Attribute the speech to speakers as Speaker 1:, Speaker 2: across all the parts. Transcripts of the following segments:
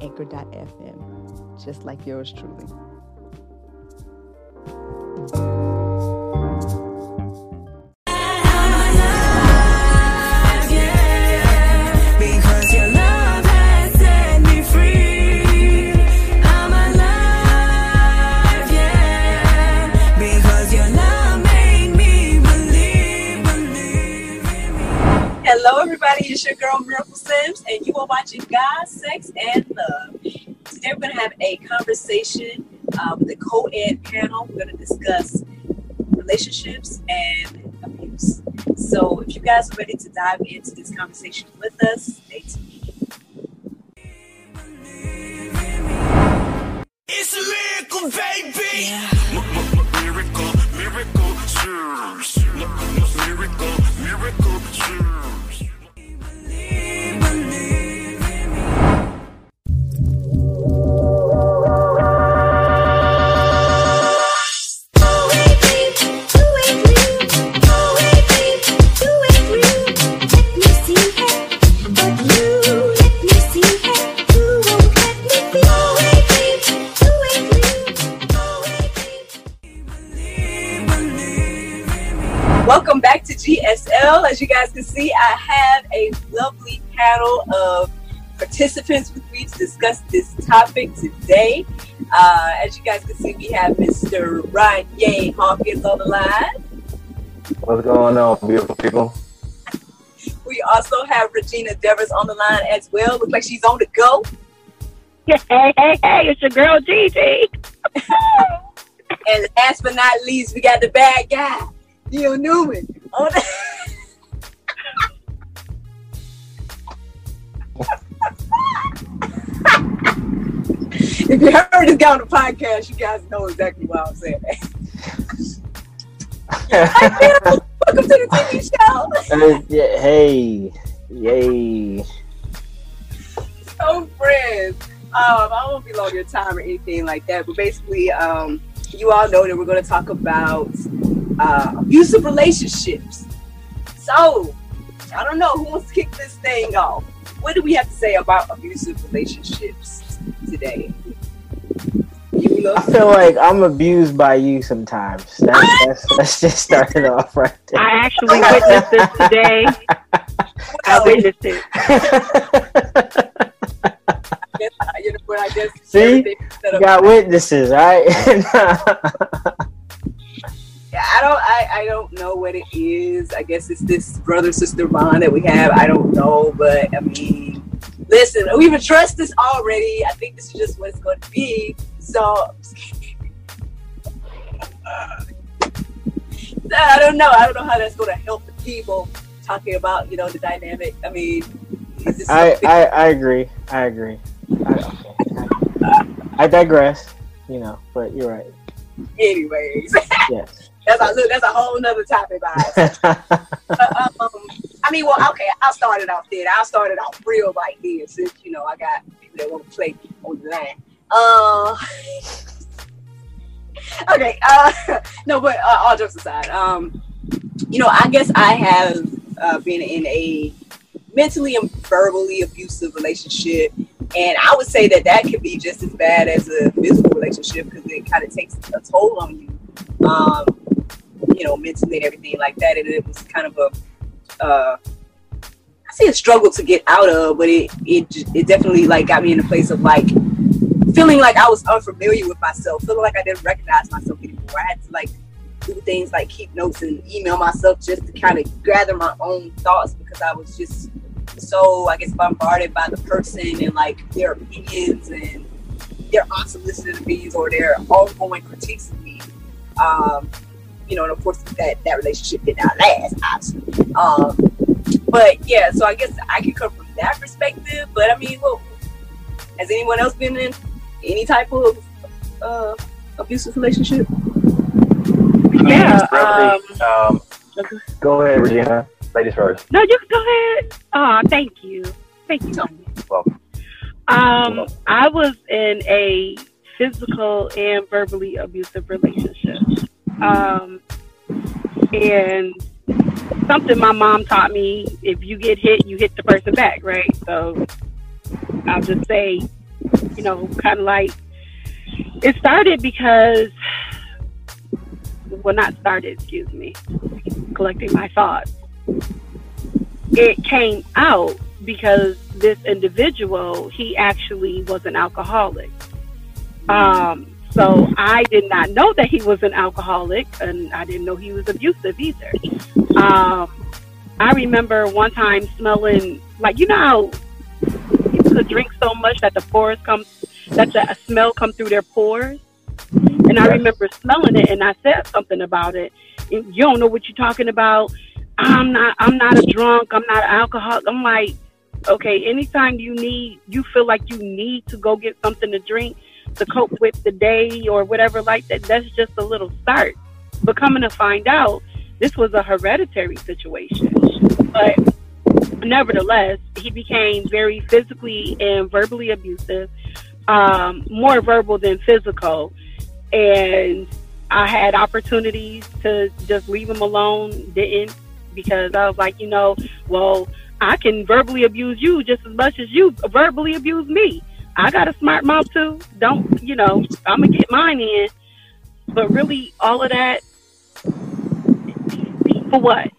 Speaker 1: anchor.fm, just like yours truly.
Speaker 2: It's your girl Miracle Sims, and you are watching God, Sex, and Love. Today, we're going to have a conversation uh, with a co-ed panel. We're going to discuss relationships and abuse. So, if you guys are ready to dive into this conversation with us, stay tuned.
Speaker 3: It's a miracle, baby. Miracle, miracle, shoes. Miracle, miracle, shoes.
Speaker 2: Welcome back to GSL. As you guys can see, I have a lovely panel of participants with me to discuss this topic today. Uh, as you guys can see, we have Mr. Ryan Ye Hawkins on the line.
Speaker 4: What's going on, beautiful people?
Speaker 2: We also have Regina Devers on the line as well. Looks like she's on the go.
Speaker 5: Hey, hey, hey, it's your girl Gigi.
Speaker 2: And last but not least, we got the bad guy, Neil Newman. On the- if you heard this guy on the podcast, you guys know exactly why I'm saying that. Hi, Neil. Welcome to the TV show.
Speaker 4: Hey, hey, yay.
Speaker 2: so friends. Um, I won't be long your time or anything like that, but basically, um, you all know that we're going to talk about uh, abusive relationships. So, I don't know who wants to kick this thing off. What do we have to say about abusive relationships today?
Speaker 4: I feel like I'm abused by you sometimes. Ah! That's, that's, let's just start it off right there.
Speaker 5: I actually witnessed this today. I witnessed it.
Speaker 2: I guess, you know, I guess
Speaker 4: See?
Speaker 2: everything
Speaker 4: Got witnesses, right?
Speaker 2: I don't I, I don't know what it is. I guess it's this brother sister bond that we have. I don't know, but I mean listen, we've addressed this already. I think this is just what it's going to be. So I don't know. I don't know how that's going to help the people talking about, you know, the dynamic. I mean, is this
Speaker 4: I, I, I agree. I agree. I, okay. I digress, you know, but you're right.
Speaker 2: anyways.
Speaker 4: Yes.
Speaker 2: That's a look, that's a whole nother topic, guys. But, um, I mean, well, okay, I'll start it off there. I'll start it off real like this, since you know I got people that want to play on the line. Uh, okay, uh, no, but uh, all jokes aside, um, you know, I guess I have uh, been in a mentally and verbally abusive relationship, and I would say that that could be just as bad as a physical relationship because it kind of takes a toll on you, um, you know, mentally and everything like that. And it was kind of a uh, I say a struggle to get out of, but it it it definitely like got me in a place of like feeling like I was unfamiliar with myself, feeling like I didn't recognize myself anymore. I had to like do things like keep notes and email myself just to kind of gather my own thoughts because I was just so I guess bombarded by the person and like their opinions and their unsolicited opinions or their ongoing critiques of me. Um, you know, and of course that that relationship did not last, obviously. Um, but yeah, so I guess I can come from that perspective. But I mean, well, Has anyone else been in any type of uh, abusive relationship?
Speaker 5: Yeah,
Speaker 6: Really, um, go ahead, Regina. Ladies first.
Speaker 5: No, you can go ahead. Oh, thank you. Thank you. Sonia.
Speaker 6: Welcome.
Speaker 5: Um, I was in a physical and verbally abusive relationship. Um, and something my mom taught me if you get hit, you hit the person back, right? So I'll just say, you know, kind of like it started because, well, not started, excuse me, collecting my thoughts. It came out because this individual, he actually was an alcoholic. Um, so I did not know that he was an alcoholic, and I didn't know he was abusive either. Um, I remember one time smelling like you know how people could drink so much that the pores come, that the smell come through their pores. And I remember smelling it, and I said something about it. And you don't know what you're talking about. I'm not. I'm not a drunk. I'm not an alcoholic. I'm like, okay. Anytime you need, you feel like you need to go get something to drink to cope with the day or whatever like that. That's just a little start. But coming to find out, this was a hereditary situation. But nevertheless, he became very physically and verbally abusive, um, more verbal than physical. And I had opportunities to just leave him alone, didn't, because I was like, you know, well, I can verbally abuse you just as much as you verbally abuse me. I got a smart mouth too. Don't, you know, I'm to get mine in. But really, all of that, for what?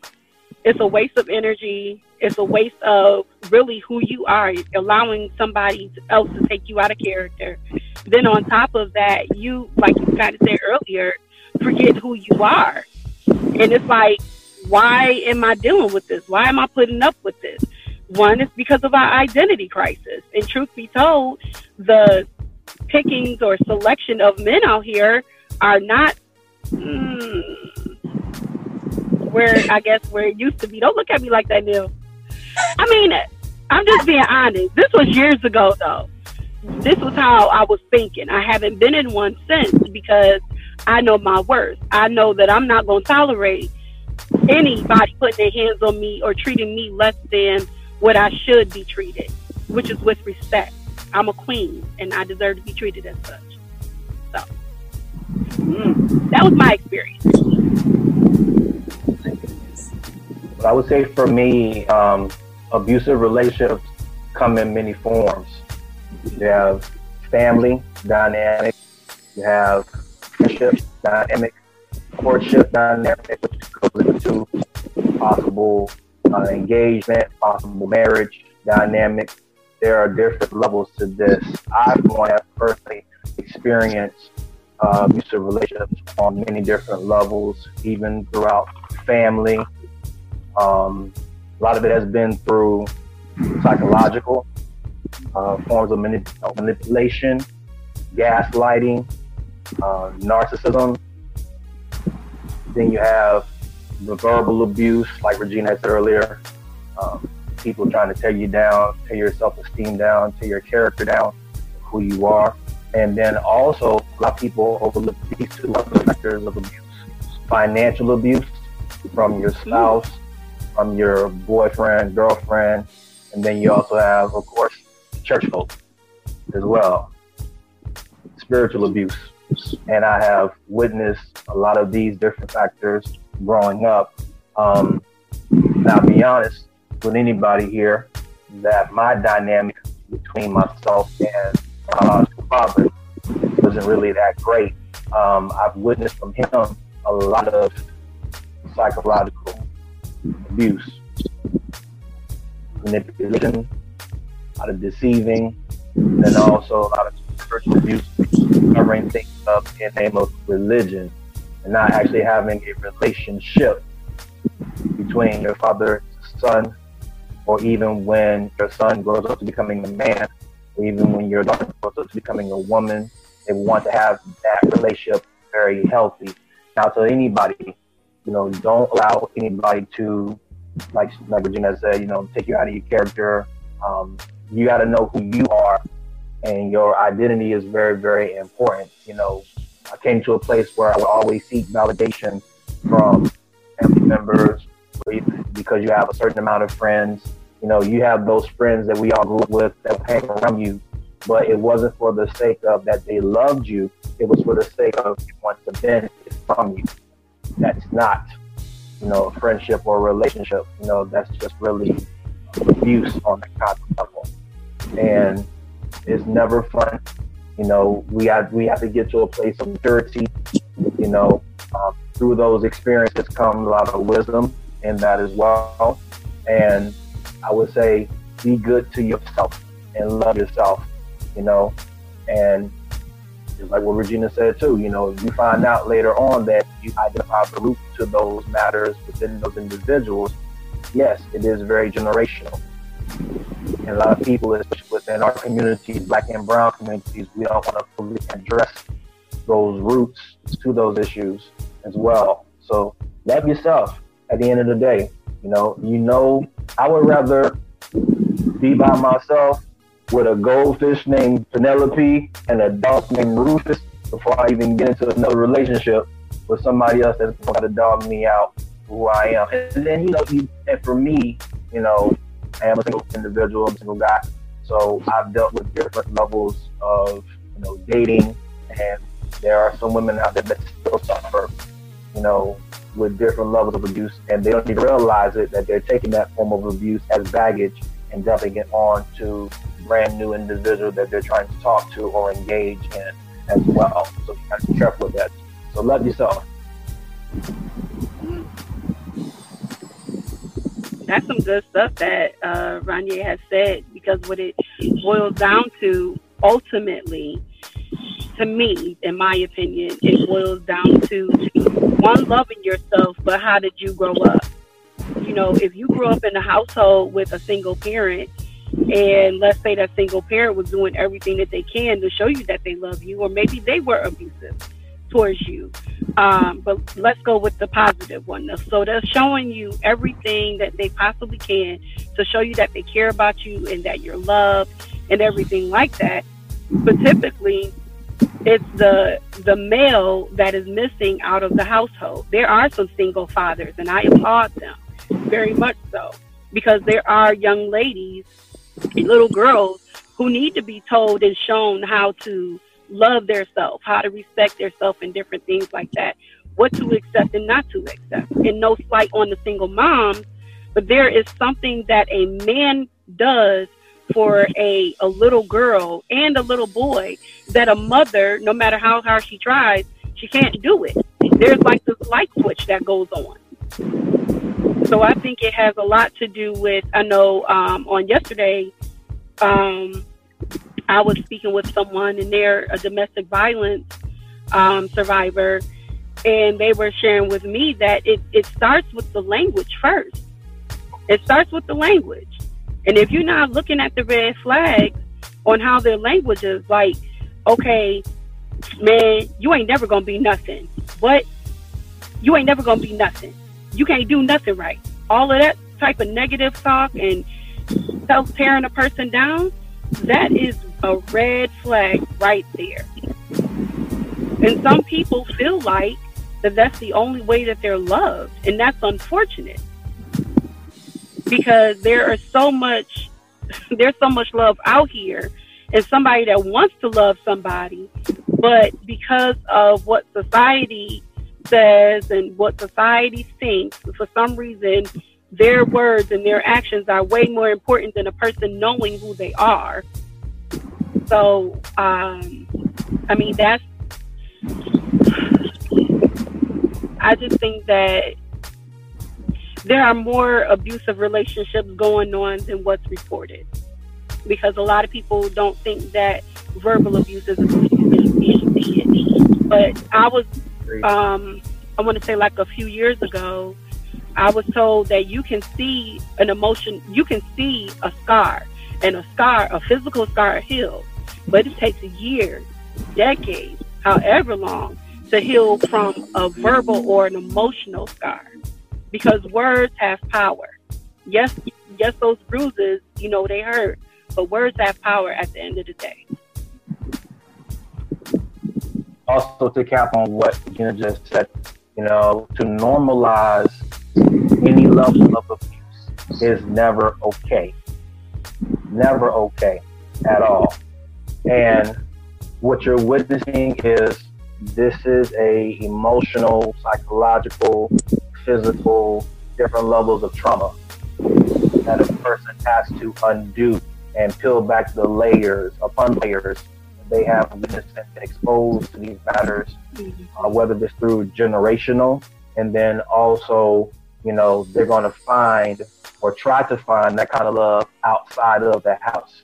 Speaker 5: It's a waste of energy. It's a waste of really who you are, allowing somebody else to take you out of character. Then on top of that, you, like you kind of said earlier, forget who you are. And it's like, why am I dealing with this? Why am I putting up with this? One is because of our identity crisis. And truth be told, the pickings or selection of men out here are not mm, where I guess where it used to be. Don't look at me like that, Neil. I mean, I'm just being honest. This was years ago, though. This was how I was thinking. I haven't been in one since because I know my worth. I know that I'm not going to tolerate anybody putting their hands on me or treating me less than what I should be treated, which is with respect. I'm a queen and I deserve to be treated as such. So mm, that was my experience.
Speaker 6: I would say for me, um, abusive relationships come in many forms. You have family dynamic, you have friendship dynamic, courtship dynamic, which goes into possible uh, engagement, possible marriage dynamic. There are different levels to this. I've have personally experienced uh, abusive relationships on many different levels, even throughout family. Um, a lot of it has been through psychological uh, forms of manip- manipulation, gaslighting, uh, narcissism. Then you have the verbal abuse, like Regina had said earlier. Um, people trying to tear you down, tear your self-esteem down, tear your character down, who you are. And then also, a lot of people overlook these two other factors of abuse. Financial abuse from your spouse, from your boyfriend, girlfriend, and then you also have, of course, church folk as well. Spiritual abuse. And I have witnessed a lot of these different factors growing up. Um, I'll be honest with anybody here that my dynamic between myself and biological father wasn't really that great. Um, I've witnessed from him a lot of psychological abuse, manipulation, a lot of deceiving, and also a lot of spiritual abuse, covering things up in the name of religion and not actually having a relationship between your father and son, or even when your son grows up to becoming a man, or even when your daughter grows up to becoming a woman, they want to have that relationship very healthy. Now, to anybody, you know, don't allow anybody to, like like Regina said, you know, take you out of your character. Um, you got to know who you are and your identity is very, very important. You know, I came to a place where I would always seek validation from family members because you have a certain amount of friends. You know, you have those friends that we all grew up with that hang around you, but it wasn't for the sake of that they loved you. It was for the sake of you want to benefit from you. That's not, you know, a friendship or a relationship. You know, that's just really abuse on the concept level. And it's never fun. You know, we have we have to get to a place of maturity. You know, um, through those experiences comes a lot of wisdom in that as well. And I would say, be good to yourself and love yourself. You know, and just like what Regina said too. You know, you find out later on that you identify the root to those matters within those individuals. Yes, it is very generational. And a lot of people, especially within our communities, black and brown communities, we don't want to fully address those roots to those issues as well. So love yourself at the end of the day. You know, you know, I would rather be by myself with a goldfish named Penelope and a dog named Rufus before I even get into another relationship with somebody else that's going to dog me out who I am. And then, you know, and for me, you know, I am a single individual, I'm a single guy. So I've dealt with different levels of, you know, dating. And there are some women out there that still suffer, you know, with different levels of abuse. And they don't even realize it that they're taking that form of abuse as baggage and dumping it on to brand new individual that they're trying to talk to or engage in as well. So you gotta be careful with that. So love yourself.
Speaker 5: that's some good stuff that uh, has said because what it boils down to ultimately, to me, in my opinion, it boils down to one loving yourself, but how did you grow up? You know, if you grew up in a household with a single parent, and let's say that single parent was doing everything that they can to show you that they love you, or maybe they were abusive towards you. Um, but let's go with the positive one. So they're showing you everything that they possibly can to show you that they care about you and that you're loved and everything like that. But typically, it's the the male that is missing out of the household. There are some single fathers, and I applaud them very much so because there are young ladies, little girls who need to be told and shown how to love their self, how to respect their self and different things like that, what to accept and not to accept. And no slight on the single moms, but there is something that a man does for a, a little girl and a little boy that a mother, no matter how hard she tries, she can't do it. There's like this light switch that goes on. So I think it has a lot to do with, I know um, on yesterday, um, I was speaking with someone and they're a domestic violence um, survivor, and they were sharing with me that it, it starts with the language first. It starts with the language. And if you're not looking at the red flags on how their language is, like, okay, man, you ain't never gonna be nothing. What? You ain't never gonna be nothing. You can't do nothing right. All of that type of negative talk and self tearing a person down, that is a red flag right there. And some people feel like that that's the only way that they're loved, and that's unfortunate because there are so much there's so much love out here and somebody that wants to love somebody but because of what society says and what society thinks for some reason their words and their actions are way more important than a person knowing who they are so um i mean that's i just think that there are more abusive relationships going on than what's reported. Because a lot of people don't think that verbal abuse is abuse. But I was, um, I want to say like a few years ago, I was told that you can see an emotion, you can see a scar, and a scar, a physical scar heals, but it takes years, decades, however long, to heal from a verbal or an emotional scar because words have power. Yes, yes, those bruises, you know, they hurt, but words have power at the end of the day.
Speaker 6: also to cap on what Gina just said, you know, to normalize any level of abuse is never okay. Never okay at all. And what you're witnessing is this is a emotional, psychological, physical, different levels of trauma that a person has to undo and peel back the layers upon layers they have been exposed to these matters, uh, whether it's through generational, and then also, you know, they're going to find or try to find that kind of love outside of the house.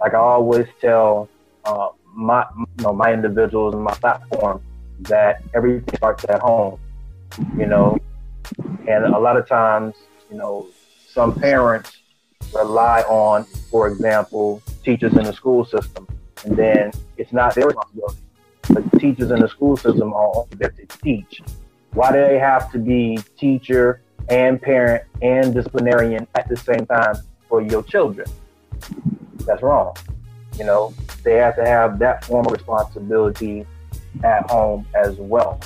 Speaker 6: Like I always tell uh, my, you know, my individuals and my platform that everything starts at home, you know, and a lot of times, you know, some parents rely on, for example, teachers in the school system and then it's not their responsibility. The teachers in the school system are there to teach. Why do they have to be teacher and parent and disciplinarian at the same time for your children? That's wrong. You know, they have to have that form of responsibility at home as well.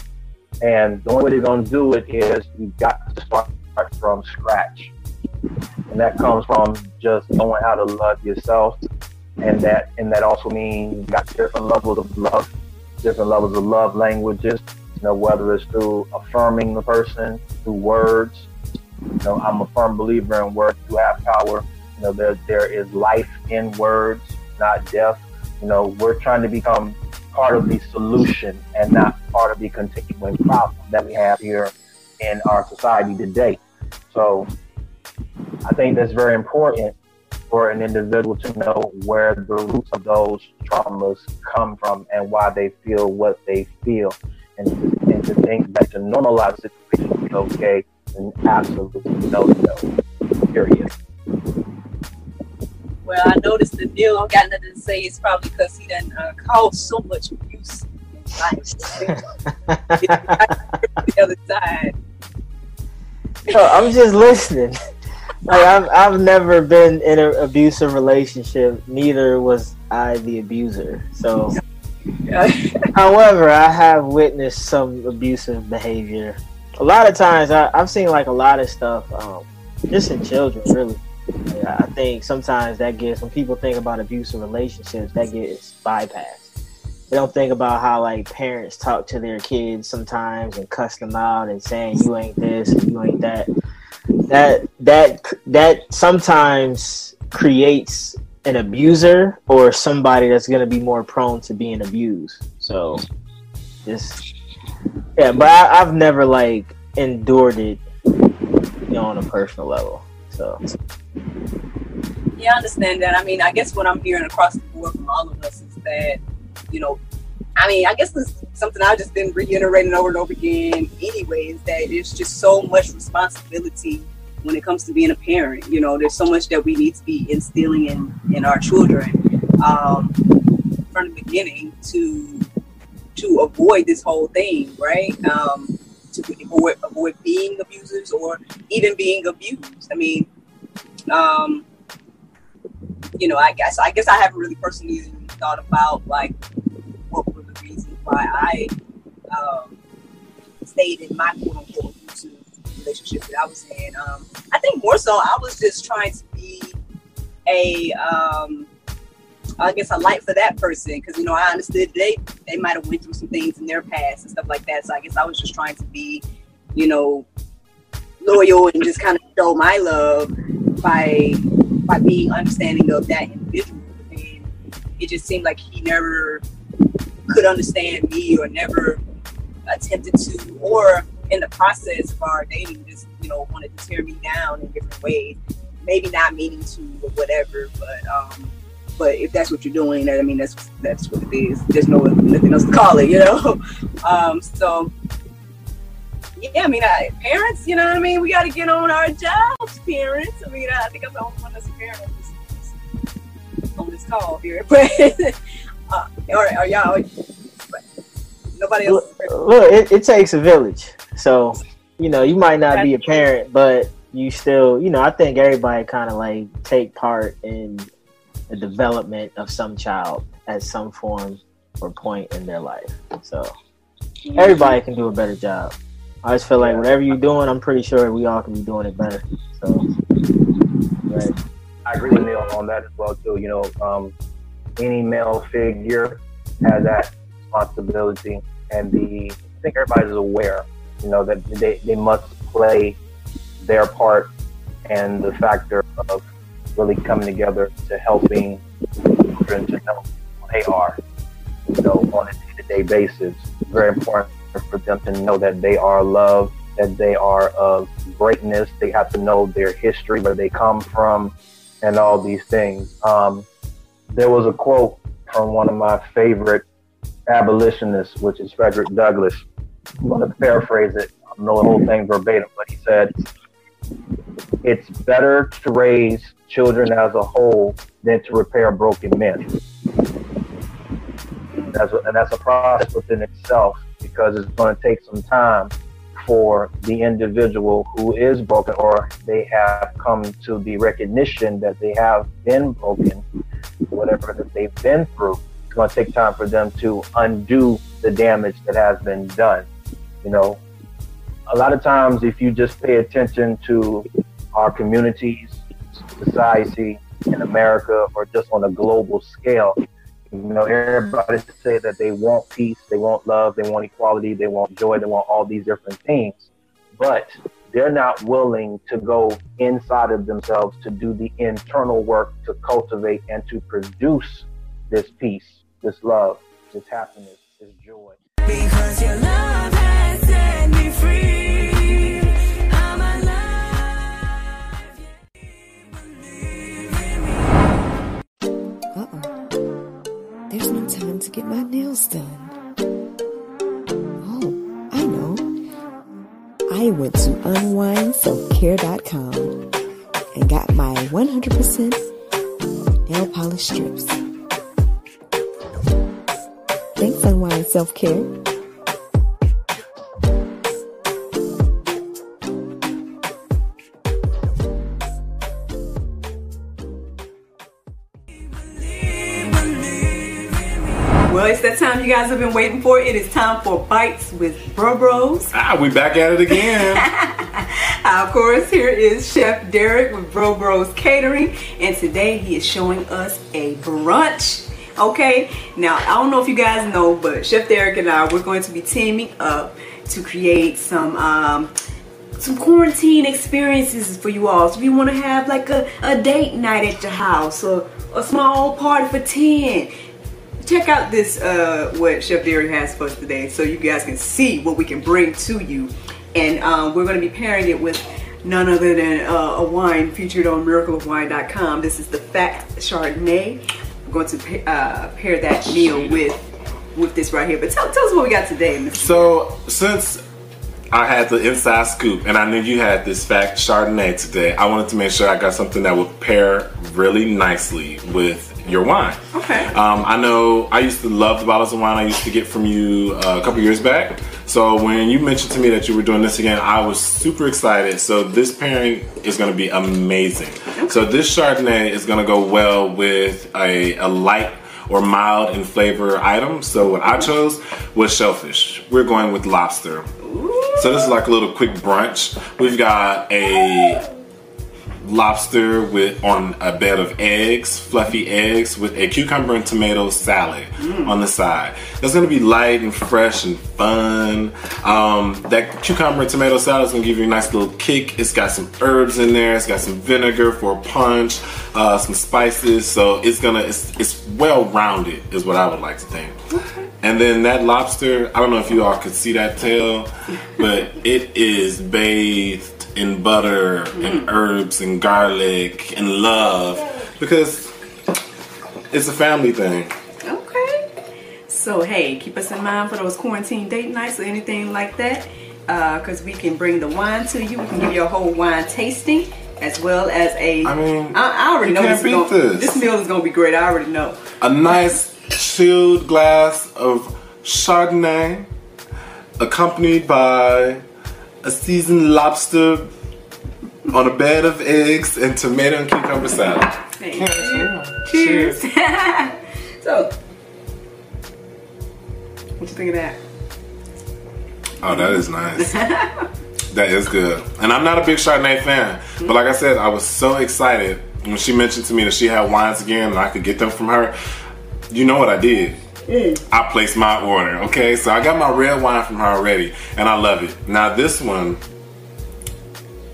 Speaker 6: And the only way they're going to do it is you've got to start from scratch. And that comes from just knowing how to love yourself and that and that also means you've got different levels of love, different levels of love languages. You know, whether it's through affirming the person through words. You know, I'm a firm believer in words do have power. You know, there there is life in words, not death. You know, we're trying to become part of the solution and not part of the continuing problem that we have here in our society today. So I think that's very important for an individual to know where the roots of those traumas come from and why they feel what they feel. And to, and to think that to normalize the situation is okay and absolutely no, no, period.
Speaker 2: Well, I noticed that Neil don't got nothing to say. It's probably because he done uh, caused so much abuse in life. the other side.
Speaker 4: No, I'm just listening. Like I've I've never been in an abusive relationship. Neither was I the abuser. So, however, I have witnessed some abusive behavior. A lot of times, I, I've seen like a lot of stuff, um, just in children, really. Yeah, I think sometimes that gets when people think about abusive relationships, that gets bypassed. They don't think about how like parents talk to their kids sometimes and cuss them out and saying you ain't this and you ain't that that that that sometimes creates an abuser or somebody that's going to be more prone to being abused. So, just yeah, but I, have never like endured it, you know, on a personal level. So,
Speaker 2: Yeah, I understand that. I mean, I guess what I'm hearing across the board from all of us is that, you know, I mean, I guess this is something I've just been reiterating over and over again anyway, is that it's just so much responsibility when it comes to being a parent. You know, there's so much that we need to be instilling in, in our children um, from the beginning to to avoid this whole thing, right? Um, to avoid, avoid being abusers or even being abused. I mean, um, you know, I guess I guess I haven't really personally thought about like what were the reasons why I um, stayed in my quote unquote abusive relationship that I was in. Um, I think more so I was just trying to be a um, I guess a light for that person because you know I understood they they might have went through some things in their past and stuff like that. So I guess I was just trying to be, you know, loyal and just kind of show my love by by being understanding of that individual. And it just seemed like he never could understand me or never attempted to, or in the process of our dating, just you know wanted to tear me down in different ways. Maybe not meaning to or whatever, but um, but if that's what you're doing, I mean that's that's what it is. There's no nothing else to call it, you know. um, so yeah, I mean, I, parents, you know what I mean. We got to get on our jobs, parents. I mean, I think I'm the only one that's a parent on this, on this call here, but uh, or, or y'all, but nobody else.
Speaker 4: look, it, it takes a village. So, you know, you might not be a parent, but you still, you know, I think everybody kind of like take part in the development of some child at some form. or point in their life. So everybody can do a better job. I just feel like whatever you're doing, I'm pretty sure we all can be doing it better. So, right.
Speaker 6: I agree with Neil on that as well too. You know, um, any male figure has that responsibility, and the I think everybody's aware. You know that they, they must play their part and the factor of really coming together to helping children to know who they are. You know, on a day-to-day basis, very important for them to know that they are loved, that they are of greatness. They have to know their history, where they come from, and all these things. Um, there was a quote from one of my favorite abolitionists, which is Frederick Douglass. I'm going to paraphrase it. I don't know the whole thing verbatim, but he said, It's better to raise children as a whole than to repair broken men. That's and that's a process within itself because it's going to take some time for the individual who is broken or they have come to the recognition that they have been broken, whatever that they've been through. It's going to take time for them to undo the damage that has been done. You know, a lot of times, if you just pay attention to our communities, society in America, or just on a global scale, you know, everybody say that they want peace, they want love, they want equality, they want joy, they want all these different things, but they're not willing to go inside of themselves to do the internal work to cultivate and to produce this peace, this love, this happiness, this joy.
Speaker 3: Because your love has set me free.
Speaker 1: To get my nails done. Oh, I know. I went to unwindselfcare.com and got my 100% nail polish strips. Thanks, Unwind Self Care.
Speaker 2: It's that time you guys have been waiting for. It is time for Bites with Bro Bros.
Speaker 7: Ah, we back at it again.
Speaker 2: Of course, here is Chef Derek with Bro Bros Catering, and today he is showing us a brunch. Okay, now I don't know if you guys know, but Chef Derek and I we're going to be teaming up to create some um, some quarantine experiences for you all. So if you want to have like a, a date night at your house or a small party for ten, check out this uh, what Chef Derek has for us today, so you guys can see what we can bring to you. And um, we're going to be pairing it with none other than uh, a wine featured on miracleofwine.com. This is the Fat Chardonnay. We're going to uh, pair that meal with with this right here. But tell, tell us what we got today, Mr.
Speaker 7: so, since I had the inside scoop and I knew you had this fact Chardonnay today, I wanted to make sure I got something that would pair really nicely with your wine.
Speaker 2: Okay.
Speaker 7: Um, I know I used to love the bottles of wine I used to get from you uh, a couple years back. So when you mentioned to me that you were doing this again, I was super excited. So this pairing is going to be amazing. So this Chardonnay is going to go well with a, a light or mild in flavor item. So what I chose was shellfish. We're going with lobster. So this is like a little quick brunch. We've got a lobster with on a bed of eggs, fluffy eggs with a cucumber and tomato salad on the side. That's gonna be light and fresh and fun. Um, that cucumber and tomato salad is gonna give you a nice little kick. It's got some herbs in there. It's got some vinegar for a punch, uh, some spices. So it's gonna it's, it's well rounded is what I would like to think. And then that lobster, I don't know if you all could see that tail, but it is bathed in butter and mm. herbs and garlic and love because it's a family thing.
Speaker 2: Okay. So hey, keep us in mind for those quarantine date nights or anything like that, uh, because we can bring the wine to you. We can give you a whole wine tasting as well as a.
Speaker 7: I mean,
Speaker 2: I, I already know this, is gonna,
Speaker 7: this.
Speaker 2: this meal is gonna be great. I already know.
Speaker 7: A nice chilled glass of Chardonnay accompanied by a seasoned lobster on a bed of eggs and tomato and cucumber salad.
Speaker 2: Hey, cheers. so, What you think of that?
Speaker 7: Oh, that is nice. that is good. And I'm not a big Chardonnay fan, but like I said, I was so excited when she mentioned to me that she had wines again and I could get them from her. You know what I did? I placed my order. Okay, so I got my red wine from her already, and I love it. Now this one,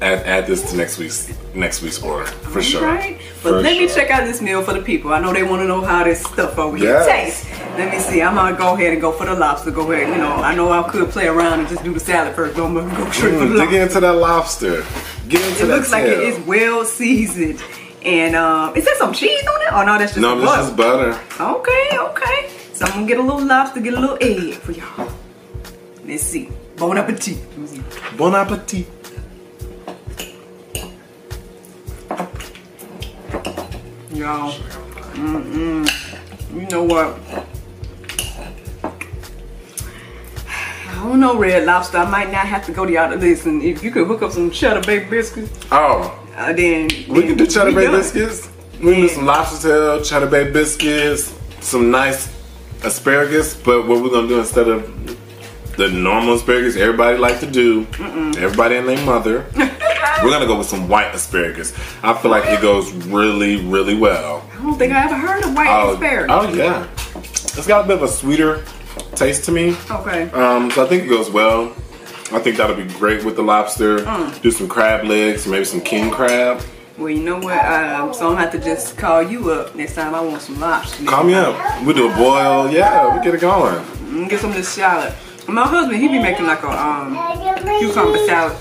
Speaker 7: add add this to next week's next week's order for sure.
Speaker 2: Right. But
Speaker 7: For
Speaker 2: let me check out this meal for the people. I know they want to know how this stuff over here
Speaker 7: Yes.
Speaker 2: tastes. Let me see. I'm gonna go ahead and go for the lobster. Go ahead. You know, I know I could play around and just do the salad first, but I'm gonna go straight for the
Speaker 7: Mm, dig
Speaker 2: lobster.
Speaker 7: into that lobster. Get into
Speaker 2: It
Speaker 7: that
Speaker 2: looks like it
Speaker 7: tail.
Speaker 2: is well seasoned. And um, is there some cheese on it? Oh no, that's just
Speaker 7: No,
Speaker 2: the
Speaker 7: this
Speaker 2: butter.
Speaker 7: is butter.
Speaker 2: Okay, okay. So I'm gonna get a little lobster, get a little egg for y'all. Let's see. Bon appetit. See.
Speaker 7: Bon appetit.
Speaker 2: Y'all. Mm-mm. You know what? I don't know, Red Lobster. I might not have to go to y'all to. And if you could hook up some cheddar baked biscuits,
Speaker 7: Oh,
Speaker 2: uh, then
Speaker 7: we can do cheddar bay
Speaker 2: done.
Speaker 7: biscuits. We can do some lobster tail, cheddar bay biscuits, some nice asparagus. But what we're gonna do instead of the normal asparagus everybody like to do, everybody and their mother, we're gonna go with some white asparagus. I feel like it goes really, really well.
Speaker 2: I don't think I ever heard of white
Speaker 7: Oh,
Speaker 2: asparagus.
Speaker 7: oh yeah, it's got a bit of a sweeter taste to me.
Speaker 2: Okay.
Speaker 7: Um, so I think it goes well. I think that'll be great with the lobster.
Speaker 2: Mm.
Speaker 7: Do some crab legs, maybe some king crab.
Speaker 2: Well, you know what? Um, so I'm gonna have to just call you up next time I want some lobster.
Speaker 7: Call me up. We do a boil. Yeah, we get it going.
Speaker 2: Mm, Get some of this salad. My husband, he be making like a um cucumber salad.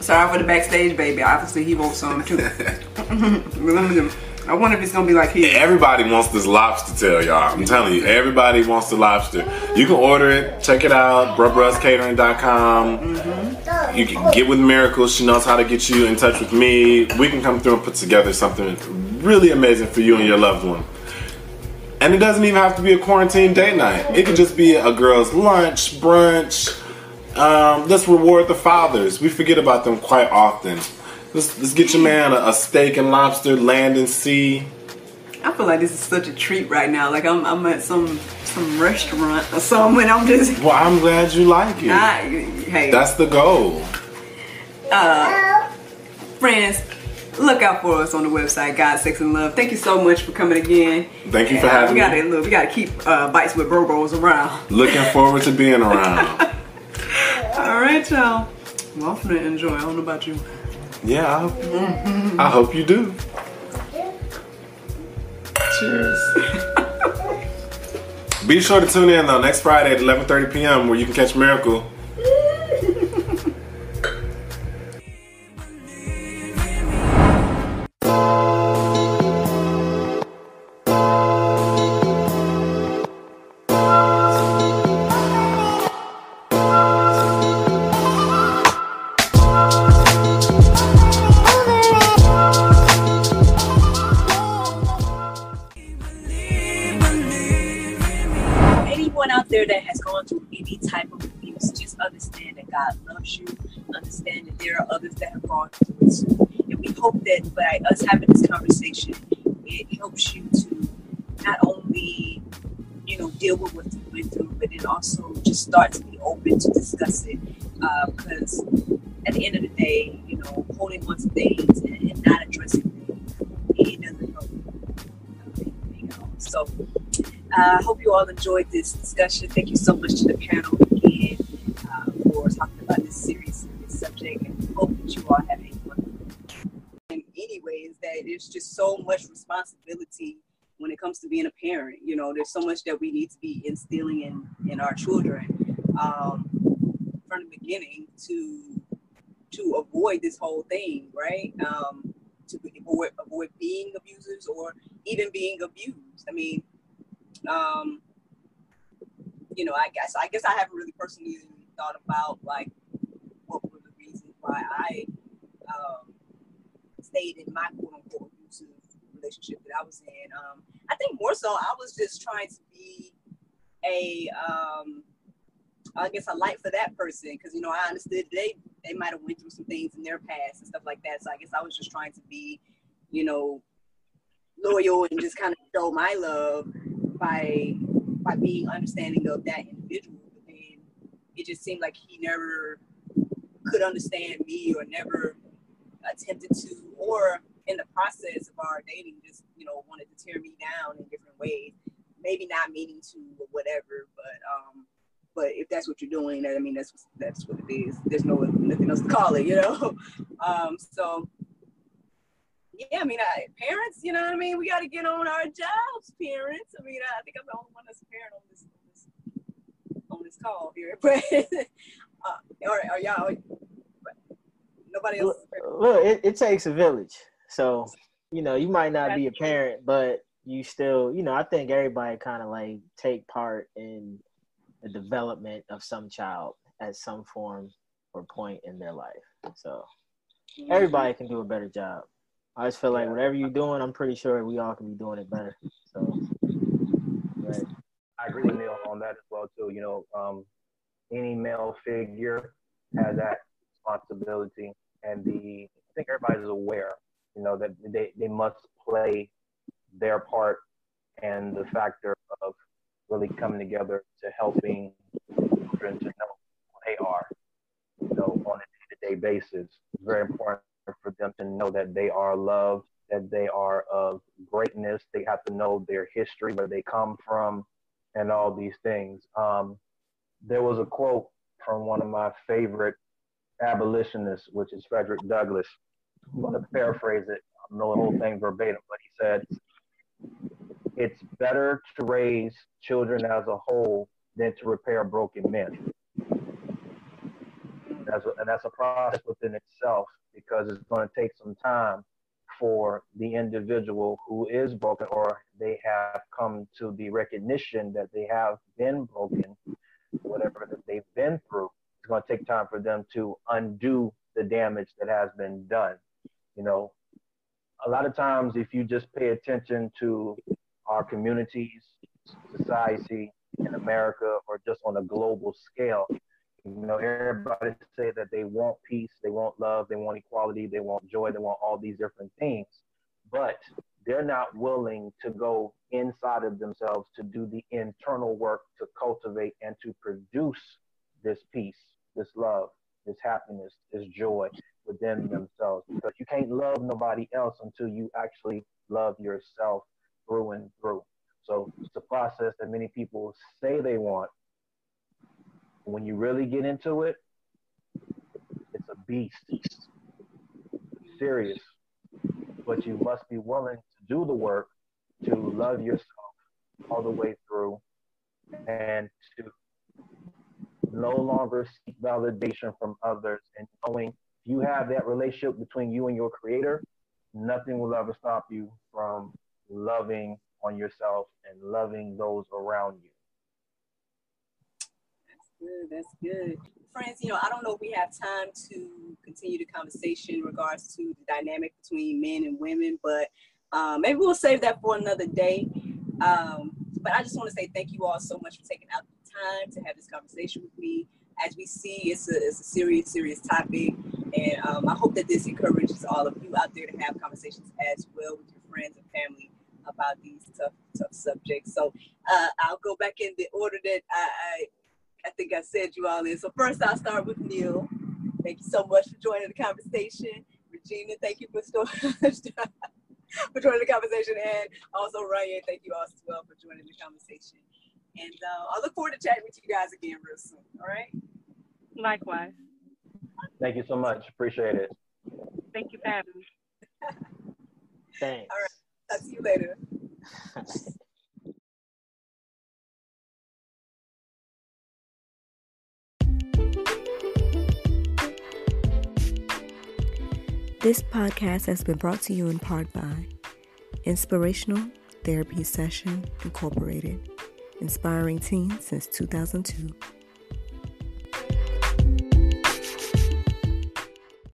Speaker 2: Sorry for the backstage, baby. Obviously, he wants some too. Remember, I wonder if it's gonna be like his.
Speaker 7: Everybody wants this lobster tail, y'all. I'm telling you, everybody wants the lobster. You can order it. Check it out. BroBrosCatering.com. You can get with Miracle. She knows how to get you in touch with me. We can come through and put together something really amazing for you and your loved one. And it doesn't even have to be a quarantine date night. It could just be a girl's lunch, brunch. Um, let's reward the fathers. We forget about them quite often. Let's, let's get your man a, a steak and lobster, land and sea.
Speaker 2: I feel like this is such a treat right now. Like I'm, I'm at some some restaurant or something, and I'm just.
Speaker 7: Well, I'm glad you like it.
Speaker 2: I, hey,
Speaker 7: That's the goal.
Speaker 2: Uh, friends, look out for us on the website, God, Sex, and Love. Thank you so much for coming again.
Speaker 7: Thank you for
Speaker 2: Uh,
Speaker 7: having
Speaker 2: we gotta
Speaker 7: me.
Speaker 2: look. We gotta keep uh, bites with Bro Bros around.
Speaker 7: Looking forward to being around.
Speaker 2: All right, y'all. Well, I'm finna enjoy. I don't know about you.
Speaker 7: Yeah, I hope, mm-hmm. I hope you do. Cheers. Be sure to tune in though next Friday at 11:30 p.m. where you can catch Miracle.
Speaker 2: That have gone through it. And we hope that by us having this conversation, it helps you to not only, you know, deal with what you went through, but then also just start to be open to discuss it. Uh, because at the end of the day, you know, holding on to things and, and not addressing things, it doesn't help anything else. So uh, I hope you all enjoyed this discussion. Thank you so much to the panel responsibility when it comes to being a parent. You know, there's so much that we need to be instilling in in our children um, from the beginning to to avoid this whole thing, right? Um, to avoid avoid being abusers or even being abused. I mean, um, you know, I guess I guess I haven't really personally thought about like what were the reasons why I um, stayed in my quote unquote relationship that I was in. Um, I think more so I was just trying to be a um, I guess a light for that person because you know I understood they they might have went through some things in their past and stuff like that. So I guess I was just trying to be, you know, loyal and just kind of show my love by by being understanding of that individual, but then it just seemed like he never could understand me or never attempted to, or in the process of our dating, just you know wanted to tear me down in different ways. Maybe not meaning to or whatever, but um, but if that's what you're doing, I mean that's that's what it is. There's no nothing else to call it, you know. um, so yeah, I mean, I, parents, you know what I mean. We got to get on our jobs, parents. I mean, I think I'm the only one that's a parent on this on this, on this call here, but uh, or, or y'all, but nobody else. parent.
Speaker 4: Look, it, it takes a village. So, you know, you might not be a parent, but you still, you know, I think everybody kind of like take part in the development of some child at some form or point in their life. So, everybody can do a better job. I just feel like whatever you're doing, I'm pretty sure we all can be doing it better. So, right.
Speaker 6: I agree with Neil on that as well too. You know, um, any male figure has that responsibility, and the I think everybody's aware. You know that they they must play their part, and the factor of really coming together to helping children to know who they are. You know, on a day-to-day basis, it's very important for them to know that they are loved, that they are of greatness. They have to know their history, where they come from, and all these things. Um, there was a quote from one of my favorite abolitionists, which is Frederick Douglass. I'm going to paraphrase it. I don't know the whole thing verbatim, but he said, It's better to raise children as a whole than to repair broken men. That's and that's a process within itself because it's going to take some time for the individual who is broken or they have come to the recognition that they have been broken, whatever that they've been through. It's going to take time for them to undo the damage that has been done. You know, a lot of times if you just pay attention to our communities, society in America, or just on a global scale, you know, everybody say that they want peace, they want love, they want equality, they want joy, they want all these different things, but they're not willing to go inside of themselves to do the internal work to cultivate and to produce this peace, this love, this happiness, this joy within themselves. Because you can't love nobody else until you actually love yourself through and through. So it's a process that many people say they want, when you really get into it, it's a beast. Serious. But you must be willing to do the work to love yourself all the way through and to no longer seek validation from others and knowing you have that relationship between you and your creator, nothing will ever stop you from loving on yourself and loving those around you.
Speaker 2: That's good. That's good. Friends, you know, I don't know if we have time to continue the conversation in regards to the dynamic between men and women, but um, maybe we'll save that for another day. Um, but I just want to say thank you all so much for taking out the time to have this conversation with me. As we see, it's a, it's a serious, serious topic. And um, I hope that this encourages all of you out there to have conversations as well with your friends and family about these tough, tough subjects. So uh, I'll go back in the order that I, I I think I said you all in. So first I'll start with Neil. Thank you so much for joining the conversation. Regina, thank you for, for joining the conversation. And also Ronyai, thank you all as well for joining the conversation. And uh, I look forward to chatting with you guys again real soon. All right.
Speaker 5: Likewise.
Speaker 6: Thank you so much. Appreciate it.
Speaker 5: Thank you for having me.
Speaker 4: Thanks.
Speaker 2: All right. I'll see you later.
Speaker 1: This podcast has been brought to you in part by Inspirational Therapy Session Incorporated, inspiring teens since 2002.